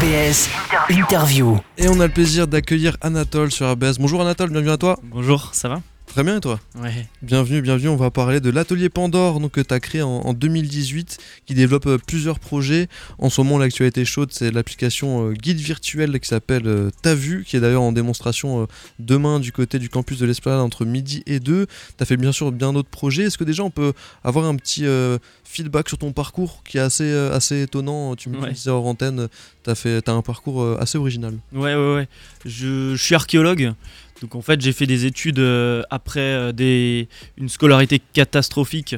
RBS Interview. Et on a le plaisir d'accueillir Anatole sur RBS. Bonjour Anatole, bienvenue à toi. Bonjour, ça va? Très bien et toi Ouais. Bienvenue, bienvenue. On va parler de l'atelier Pandore donc, que tu as créé en, en 2018 qui développe euh, plusieurs projets. En ce moment, l'actualité chaude, c'est l'application euh, guide virtuel qui s'appelle euh, Ta Vue, qui est d'ailleurs en démonstration euh, demain du côté du campus de l'Esplanade entre midi et 2. Tu as fait bien sûr bien d'autres projets. Est-ce que déjà on peut avoir un petit feedback sur ton parcours qui est assez, assez étonnant Tu me Ouais. disais hors antenne, tu as, as un parcours assez original. Ouais, ouais, ouais. Je, je suis archéologue. Donc en fait, j'ai fait des études euh, après euh, des, une scolarité catastrophique.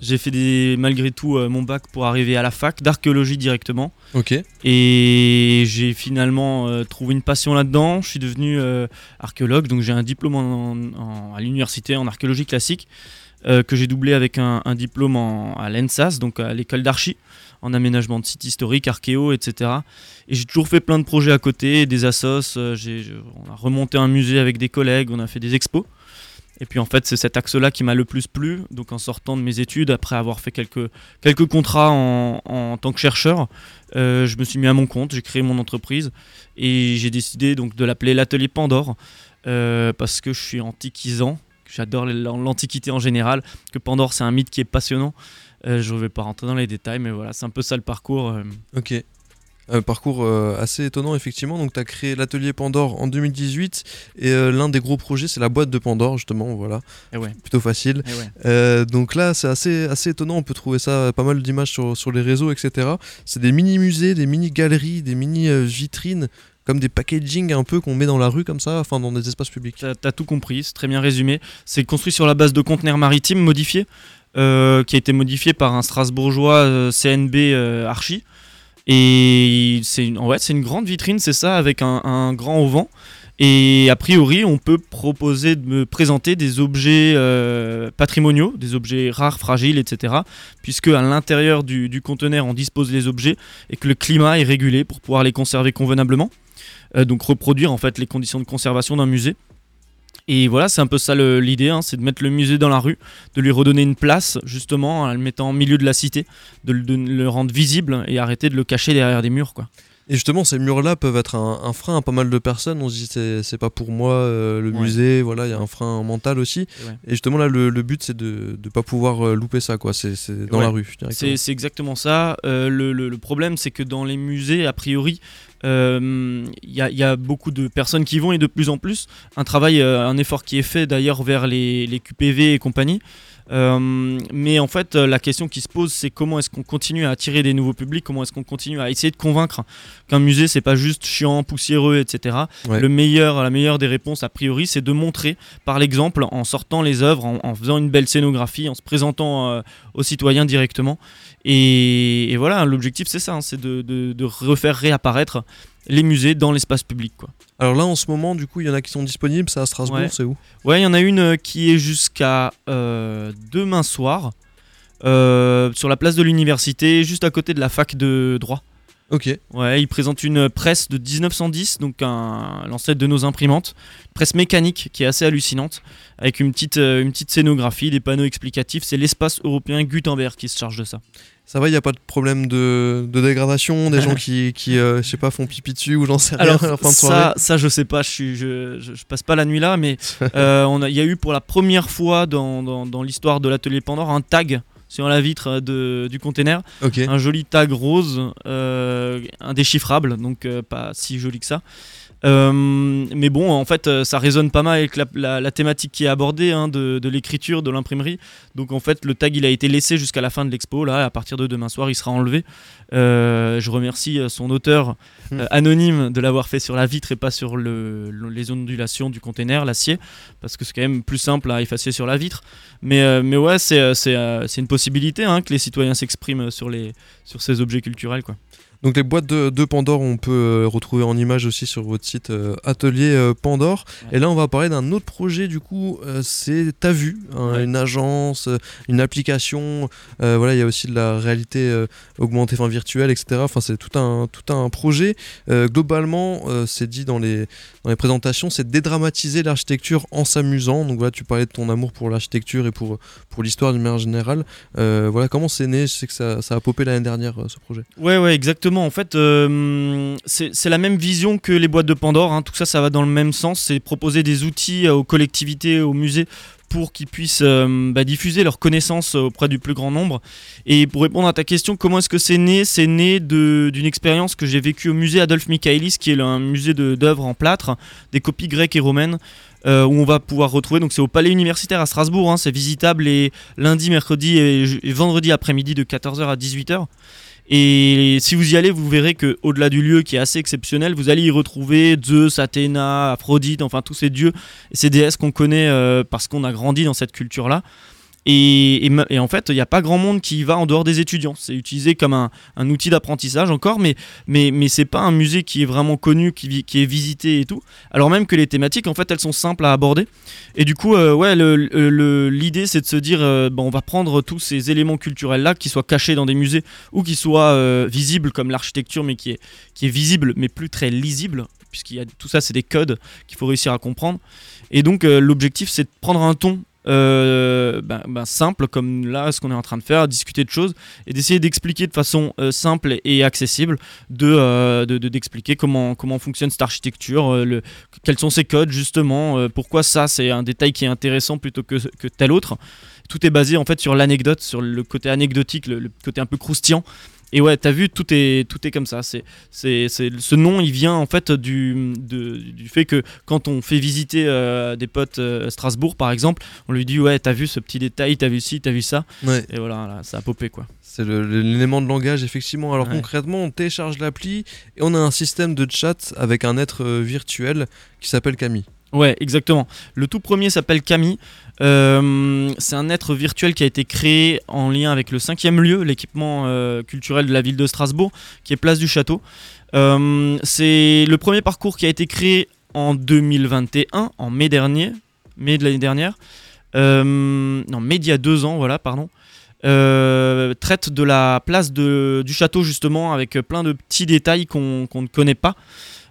J'ai fait des, malgré tout euh, mon bac pour arriver à la fac d'archéologie directement. Ok. Et j'ai finalement euh, trouvé une passion là-dedans. Je suis devenu euh, archéologue, donc j'ai un diplôme en- en- à l'université en archéologie classique que j'ai doublé avec un, un diplôme en- à l'ENSAS, donc à l'école d'archi, en aménagement de sites historiques, archéo, etc. Et j'ai toujours fait plein de projets à côté, des assos. on a remonté un musée avec des collègues, on a fait des expos. Et puis en fait, c'est cet axe-là qui m'a le plus plu. Donc en sortant de mes études, après avoir fait quelques, quelques contrats en, en tant que chercheur, euh, je me suis mis à mon compte, j'ai créé mon entreprise et j'ai décidé donc de l'appeler l'atelier Pandore euh, parce que je suis antiquisant. J'adore l'antiquité en général, que Pandore c'est un mythe qui est passionnant. Euh, je ne vais pas rentrer dans les détails, mais voilà, c'est un peu ça le parcours. Ok. Un parcours euh, assez étonnant, effectivement. Donc, tu as créé l'atelier Pandore en 2018 et euh, l'un des gros projets, c'est la boîte de Pandore, justement. Voilà, Et ouais, plutôt facile. et ouais. Euh, donc là, c'est assez, assez étonnant. On peut trouver ça, pas mal d'images sur, sur les réseaux, etc. C'est des mini-musées, des mini-galeries, des mini-vitrines, comme des packaging un peu qu'on met dans la rue, comme ça, enfin dans des espaces publics. T'as t'as tout compris, c'est très bien résumé. C'est construit sur la base de conteneurs maritimes modifiés, euh, qui a été modifié par un Strasbourgeois euh, CNB euh, Archi. Et c'est une, ouais, c'est une grande vitrine, c'est ça, avec un, grand auvent. Et a priori, on peut proposer de me présenter des objets euh, patrimoniaux, des objets rares, fragiles, etc. Puisque à l'intérieur du, du conteneur, on dispose les objets et que le climat est régulé pour pouvoir les conserver convenablement. Euh, donc reproduire en fait les conditions de conservation d'un musée. Et voilà, c'est un peu ça l'idée, hein, c'est de mettre le musée dans la rue, de lui redonner une place, justement, en le mettant au milieu de la cité, de le, de le rendre visible et arrêter de le cacher derrière des murs. Quoi. Et justement, ces murs-là peuvent être un, un frein à pas mal de personnes. On se dit, c'est pas pour moi, euh, le Ouais. musée, voilà, il y a un frein mental aussi. Ouais. Et justement, là, le, le but, c'est de ne pas pouvoir euh, louper ça, quoi. C'est dans Ouais. la rue. C'est exactement ça. Euh, le, le- le problème, c'est que dans les musées, a priori, euh, il y, y a beaucoup de personnes qui vont et de plus en plus. Un travail, un effort qui est fait d'ailleurs vers les, les QPV et compagnie. Euh, mais en fait, euh, la question qui se pose, c'est comment est-ce qu'on continue à attirer des nouveaux publics Comment est-ce qu'on continue à essayer de convaincre qu'un musée, c'est pas juste chiant, poussiéreux, etc. Ouais. Le meilleur, la meilleure des réponses, a priori, c'est de montrer par l'exemple, en sortant les œuvres, en, en faisant une belle scénographie, en se présentant euh, aux citoyens directement. Et, et voilà, l'objectif, c'est ça, hein, c'est de, de- de refaire réapparaître les musées dans l'espace public. Quoi. Alors là, en ce moment, du coup, il y en a qui sont disponibles. C'est à Strasbourg, Ouais. c'est où? Ouais, il y en a une euh, qui est jusqu'à euh, demain soir, euh, sur la place de l'université, juste à côté de la fac de droit. Ok. Ouais, il présente une presse de 1910, donc un, l'ancêtre de nos imprimantes, une presse mécanique qui est assez hallucinante, avec une petite, euh, une petite scénographie, des panneaux explicatifs. C'est l'espace européen Gutenberg qui se charge de ça. Ça va, il n'y a pas de problème de, de dégradation, des gens qui, qui euh, je sais pas, font pipi dessus ou j'en sais rien Alors à la fin de soirée. ça, ça je sais pas, je, suis, je, je, je passe pas la nuit là, mais euh, il y a eu pour la première fois dans, dans, dans l'histoire de l'atelier Pandore un tag sur la vitre de, du container, un joli tag rose, euh, indéchiffrable, donc euh, pas si joli que ça. Euh, mais bon, en fait, euh, ça résonne pas mal avec la, la- la thématique qui est abordée hein, de, de l'écriture, de l'imprimerie. Donc en fait, le tag il a été laissé jusqu'à la fin de l'expo. Là, à partir de demain soir, il sera enlevé. Euh, je remercie son auteur Hmm. anonyme de l'avoir fait sur la vitre et pas sur le, le- les ondulations du container, l'acier, parce que c'est quand même plus simple à effacer sur la vitre. Mais, euh, mais ouais, c'est c'est, c'est une possibilité hein, que les citoyens s'expriment sur, les, sur ces objets culturels. Quoi. Donc les boîtes de, de Pandore, on peut euh, retrouver en image aussi sur votre site euh, Atelier euh, Pandore. Ouais. Et là, on va parler d'un autre projet, du coup, c'est Ta Vue, hein, Ouais. une agence, une application. voilà, il y a aussi de la réalité augmentée, enfin virtuelle, etc. Enfin, c'est tout un, tout un projet. Globalement, c'est dit dans les, dans les présentations, c'est dédramatiser l'architecture en s'amusant. Donc voilà, tu parlais de ton amour pour l'architecture et pour, pour l'histoire d'une manière générale. Voilà, comment c'est né? Je sais que ça, ça a popé l'année dernière, ce projet. Ouais, ouais, exactement. En fait, euh, c'est la même vision que les boîtes de Pandore. Hein. Tout ça, ça va dans le même sens. C'est proposer des outils aux collectivités, aux musées pour qu'ils puissent euh, bah, diffuser leurs connaissances auprès du plus grand nombre. Et pour répondre à ta question, comment est-ce que c'est né? C'est né d'une expérience que j'ai vécue au musée Adolphe Michaelis, qui est un musée d'œuvres en plâtre, des copies grecques et romaines. Euh, où on va pouvoir retrouver, donc c'est au Palais Universitaire à Strasbourg, hein, c'est visitable les lundi, mercredi et, et vendredi après-midi de 14h à 18h. Et si vous y allez, vous verrez que au-delà du lieu qui est assez exceptionnel, vous allez y retrouver Zeus, Athéna, Aphrodite, enfin tous ces dieux ces déesses qu'on connaît euh, parce qu'on a grandi dans cette culture-là. Et, en fait, il n'y a pas grand monde qui va en dehors des étudiants. C'est utilisé comme un, outil d'apprentissage encore, mais, mais, mais c'est pas un musée qui est vraiment connu, qui, est visité et tout. Alors même que les thématiques, en fait, elles sont simples à aborder. Et du coup, euh, ouais, l'idée, c'est de se dire, euh, on va prendre tous ces éléments culturels-là, qui soient cachés dans des musées ou qui soient euh, visibles comme l'architecture, mais qui est, qui est visible, mais plus très lisible, puisqu'il y a tout ça, c'est des codes qu'il faut réussir à comprendre. Et donc, l'objectif, c'est de prendre un ton euh, ben, ben, simple comme là ce qu'on est en train de faire, discuter de choses et d'essayer d'expliquer de façon euh, simple et accessible euh, de, d'expliquer comment, comment fonctionne cette architecture, le, quels sont ses codes justement, pourquoi ça c'est un détail qui est intéressant plutôt que, que tel autre. Tout est basé en fait sur l'anecdote, sur le côté anecdotique, le côté un peu croustillant et ouais, t'as vu, tout est, tout est comme ça. C'est, c'est, ce nom, il vient en fait du, du fait que quand on fait visiter euh, des potes euh, Strasbourg, par exemple, on lui dit Ouais, t'as vu ce petit détail, t'as vu ci, t'as vu ça. Et voilà, ça a popé quoi. C'est l'élément de langage, effectivement. Alors concrètement, on télécharge l'appli et on a un système de chat avec un être euh, virtuel qui s'appelle Camille. Ouais, exactement. Le tout premier s'appelle Camille. Euh, c'est un être virtuel qui a été créé en lien avec le cinquième lieu, l'équipement euh, culturel de la ville de Strasbourg, qui est Place du Château. Euh, c'est le premier parcours qui a été créé en 2021, en mai dernier, mai de l'année dernière. non, mai d'il y a deux ans, voilà, pardon. traite de la place du château justement avec plein de petits détails qu'on ne connaît pas.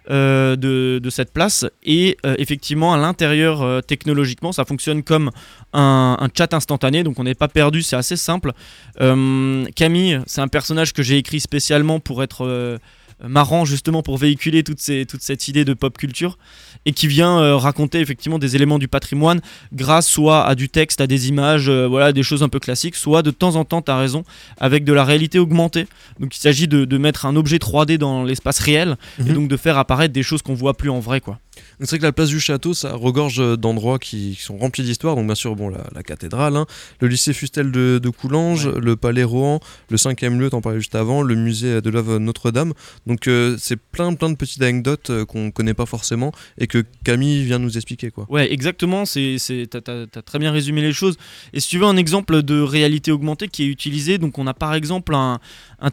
Euh, de, cette place. Et euh, effectivement, à l'intérieur, euh, technologiquement, ça fonctionne comme un, un chat instantané, donc on n'est pas perdu, c'est assez simple. Camille, c'est un personnage que j'ai écrit spécialement pour être marrant justement pour véhiculer toute, ces, toute cette idée de pop culture et qui vient euh, raconter effectivement des éléments du patrimoine grâce soit à du texte, à des images, euh, voilà, des choses un peu classiques, soit de temps en temps, tu as raison, avec de la réalité augmentée. Donc il s'agit de, mettre un objet 3D dans l'espace réel et mhm. donc de faire apparaître des choses qu'on voit plus en vrai quoi. C'est vrai que la place du château, ça regorge d'endroits qui, sont remplis d'histoire. Donc bien sûr, bon, la, cathédrale, hein, le lycée Fustel de, Coulanges, le palais Rohan, le cinquième lieu, t'en parlais juste avant, le musée de l'œuvre Notre-Dame. Donc euh, c'est plein plein de petites anecdotes qu'on euh, qu'on connaît pas forcément et que Camille vient nous expliquer. Quoi. Ouais, exactement. C'est, t'as, as, très bien résumé les choses. Et si tu veux un exemple de réalité augmentée qui est utilisé, donc on a par exemple un,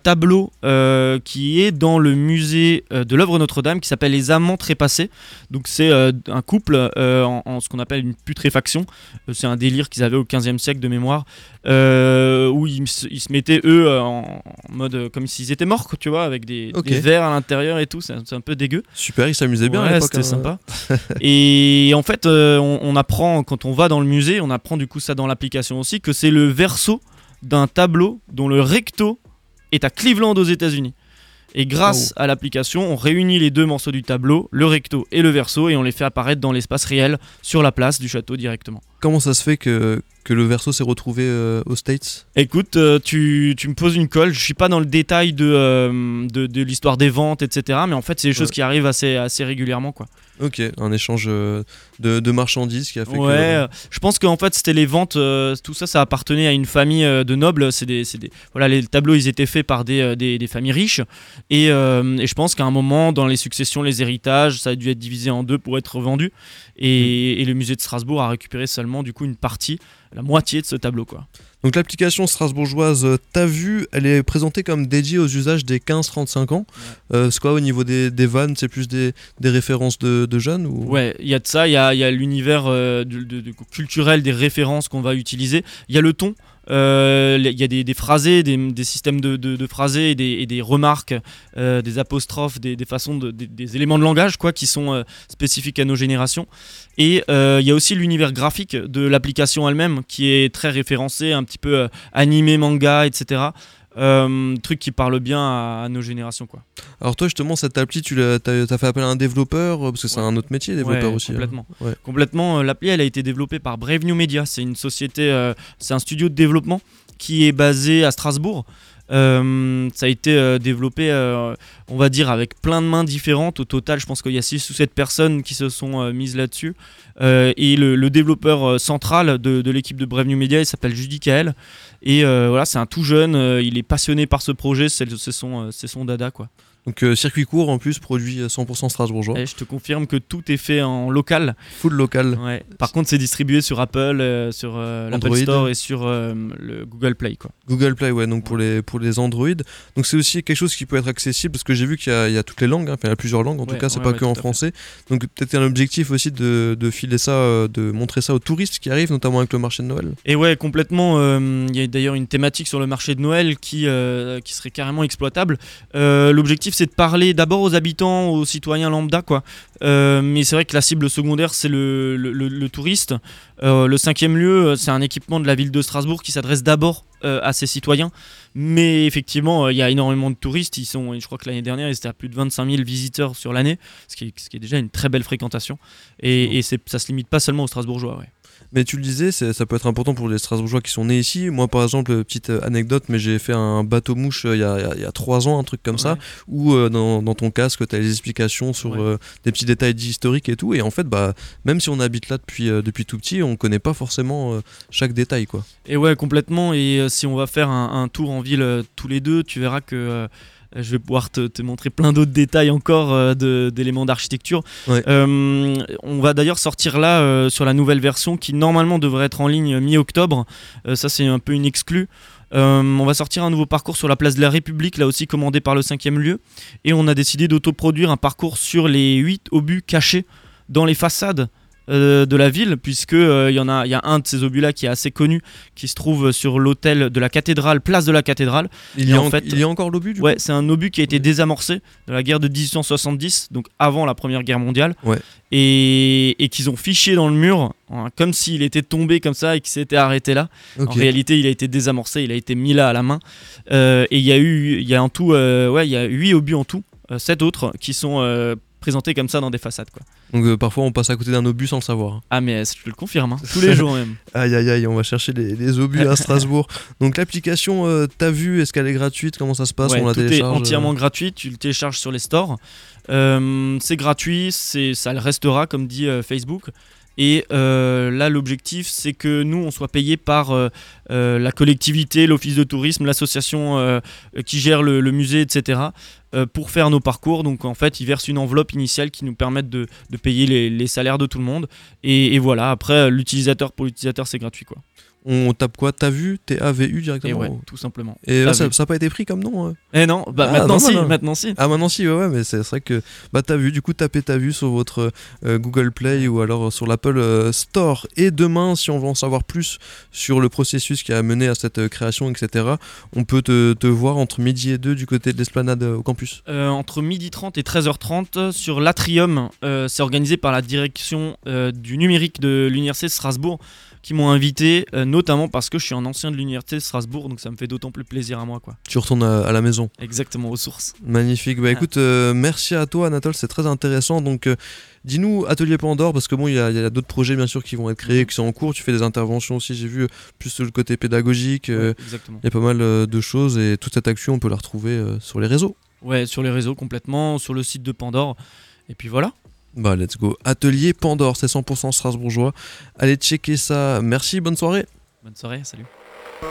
tableau euh, qui est dans le musée de l'œuvre Notre-Dame qui s'appelle Les Amants trépassés. Donc c'est euh, un couple euh, en, ce qu'on appelle une putréfaction. Euh, c'est un délire qu'ils avaient au 15e siècle de mémoire, où ils, se mettaient eux en, mode comme s'ils étaient morts, tu vois, avec des, verres à l'intérieur et tout. C'est un, peu dégueu. Super, ils s'amusaient bien. Ouais, c'était hein. sympa. et en fait, on, on apprend quand on va dans le musée, on apprend du coup ça dans l'application aussi, que c'est le verso d'un tableau dont le recto est à Cleveland aux États-Unis. Et grâce à l'application, on réunit les deux morceaux du tableau, le recto et le verso, et on les fait apparaître dans l'espace réel sur la place du château directement. Comment ça se fait que, que le verso s'est retrouvé euh, aux States? Écoute, euh, tu, tu, me poses une colle. Je suis pas dans le détail de, euh, de, de l'histoire des ventes, etc. Mais en fait, c'est des choses qui arrivent assez, assez régulièrement. quoi. Ok, un échange de, de, marchandises qui a fait ouais, je pense qu'en fait, c'était les ventes. tout ça, ça appartenait à une famille de nobles. C'est des, des, voilà, les tableaux, ils étaient faits par des, des, des familles riches. Et, et je pense qu'à un moment, dans les successions, les héritages, ça a dû être divisé en deux pour être vendu. Et, mm. et le musée de Strasbourg a récupéré seulement du coup une partie la moitié de ce tableau. Quoi. Donc l'application strasbourgeoise euh, T'as vu, elle est présentée comme dédiée aux usages des 15-35 ans. Euh, c'est quoi au niveau des, des vannes C'est plus des, des, références de, de jeunes ou... Ouais, il y a de ça, il y a, y a l'univers euh, culturel des références qu'on va utiliser. Il y a le ton. Il y a des, des phrasés, des, systèmes de, phrasés des, remarques, des apostrophes, des, façons, de, des, éléments de langage quoi, qui sont spécifiques à nos générations. Et il y a aussi l'univers graphique de l'application elle-même qui est très référencé, un petit peu euh, animé, manga, etc. Euh, truc qui parle bien à, nos générations. Quoi. Alors toi justement cette appli tu as, fait appel à un développeur parce que c'est un autre métier développeur aussi. Hein. Complètement. Complètement. L'appli elle a été développée par Brave New Media. C'est une société, c'est un studio de développement qui est basé à Strasbourg. Euh, ça a été euh, développé, euh, on va dire, avec plein de mains différentes. Au total, je pense qu'il y a 6 ou 7 personnes qui se sont mises là-dessus. et le, développeur central de, l'équipe de Brave New Media, il s'appelle Judy Kael. Et voilà, c'est un tout jeune, il est passionné par ce projet, c'est son, son dada. quoi. Donc euh, circuit court en plus, produit 100% euh, strasbourgeois. Et je te confirme que tout est fait en local. Full local. Ouais. Par contre, c'est distribué sur Apple, euh, sur l'Apple Store et sur le Google Play. Quoi. Google Play, ouais, donc pour les, pour les Android. Donc c'est aussi quelque chose qui peut être accessible parce que j'ai vu qu'il y, a toutes les langues, hein. enfin il y a plusieurs langues en tout cas, c'est pas que en français. Donc peut-être un objectif aussi de, de, filer ça, de montrer ça aux touristes qui arrivent, notamment avec le marché de Noël. Et ouais, complètement. Il y a d'ailleurs une thématique sur le marché de Noël qui, qui serait carrément exploitable. L'objectif c'est de parler d'abord aux habitants, aux citoyens lambda, quoi. Euh, mais c'est vrai que la cible secondaire, c'est le, touriste. Euh, le cinquième lieu, c'est un équipement de la ville de Strasbourg qui s'adresse d'abord euh, à ses citoyens. Mais effectivement, il y a énormément de touristes. Ils sont, je crois que l'année dernière, ils étaient à plus de 25 000 visiteurs sur l'année, ce, qui est déjà une très belle fréquentation. Et, et ça se limite pas seulement aux Strasbourgeois. Ouais. Mais tu le disais, ça peut être important pour les Strasbourgeois qui sont nés ici. Moi, par exemple, petite euh, anecdote, mais j'ai fait un bateau mouche euh, il y, a, il y, a, trois ans, un truc comme ça, où euh, dans, dans, ton casque, tu as les explications sur des petits détails historiques et tout. Et en fait, bah, même si on habite là depuis, depuis tout petit, on connaît pas forcément chaque détail. Quoi. Et ouais, complètement. Et si on va faire un, un tour en ville tous les deux, tu verras que je vais pouvoir te, montrer plein d'autres détails encore euh, d'éléments d'architecture. Euh, on va d'ailleurs sortir là sur la nouvelle version qui normalement devrait être en ligne mi-octobre. ça c'est un peu une exclue. on va sortir un nouveau parcours sur la place de la République, là aussi commandé par le 5ème lieu. Et on a décidé d'autoproduire un parcours sur les 8 obus cachés dans les façades euh, de la ville, puisque il euh, y en a, il y a un de ces obus là qui est assez connu, qui se trouve sur l'hôtel de la cathédrale, place de la cathédrale. Il y, a en fait, il y a encore l'obus. Ouais, c'est un obus qui a été désamorcé de la guerre de 1870, donc avant la Première Guerre mondiale, ouais. et, et qu'ils ont fiché dans le mur, hein, comme s'il était tombé comme ça et qu'il s'était arrêté là. En réalité, il a été désamorcé, il a été mis là à la main, euh, et il y a eu, il y a en tout, ouais, il y a 8 obus en tout. 7 autres qui sont présentés comme ça dans des façades. Quoi. Donc euh, parfois on passe à côté d'un obus sans le savoir. Hein. Ah mais je te le confirme, hein. tous les jours même. aïe aïe aïe, on va chercher les, obus à Strasbourg. Donc l'application, euh, t'as vu, est-ce qu'elle est gratuite? Comment ça se passe? On la tout est entièrement euh gratuit, tu le télécharges sur les stores. c'est gratuit, ça le restera comme dit Facebook. Et là, l'objectif, c'est que nous, on soit payé par la collectivité, l'office de tourisme, l'association qui gère le, musée, etc. Euh, pour faire nos parcours. Donc en fait, ils versent une enveloppe initiale qui nous permettent de, payer les, salaires de tout le monde. Et, voilà, après, l'utilisateur pour l'utilisateur, c'est gratuit. quoi. On tape quoi? T'as vu? T-A-V-U directement Et ouais, tout simplement. Et là, ça n'a pas été pris comme nom hein? Eh non, bah ah, maintenant, si, maintenant si. Ah maintenant si, ouais, ouais mais c'est vrai que bah t'as vu, du coup tapez T'as vu sur votre euh, Google Play ou alors sur l'Apple euh, Store. Et demain, si on veut en savoir plus sur le processus qui a mené à cette création, etc., on peut te, te voir entre midi et deux du côté de l'esplanade au campus euh, entre 12h30 et 13h30 sur l'Atrium. Euh, c'est organisé par la direction euh, du numérique de l'Université de Strasbourg qui m'ont invité, notamment parce que je suis un ancien de l'Université de Strasbourg, donc ça me fait d'autant plus plaisir à moi. Quoi. Tu retournes à, la maison Exactement, aux sources. Magnifique. Bah écoute, merci à toi Anatole, c'est très intéressant. Donc Dis-nous, Atelier Pandore, parce que bon, il y a, d'autres projets bien sûr qui vont être créés, qui sont en cours. Tu fais des interventions aussi, j'ai vu, plus sur le côté pédagogique. il y a pas mal de choses et toute cette action, on peut la retrouver sur les réseaux. Ouais, sur les réseaux complètement, sur le site de Pandore. Et puis voilà. Bah, let's go. Atelier Pandore, c'est 100% strasbourgeois. Allez checker ça. Merci, bonne soirée. Bonne soirée, salut.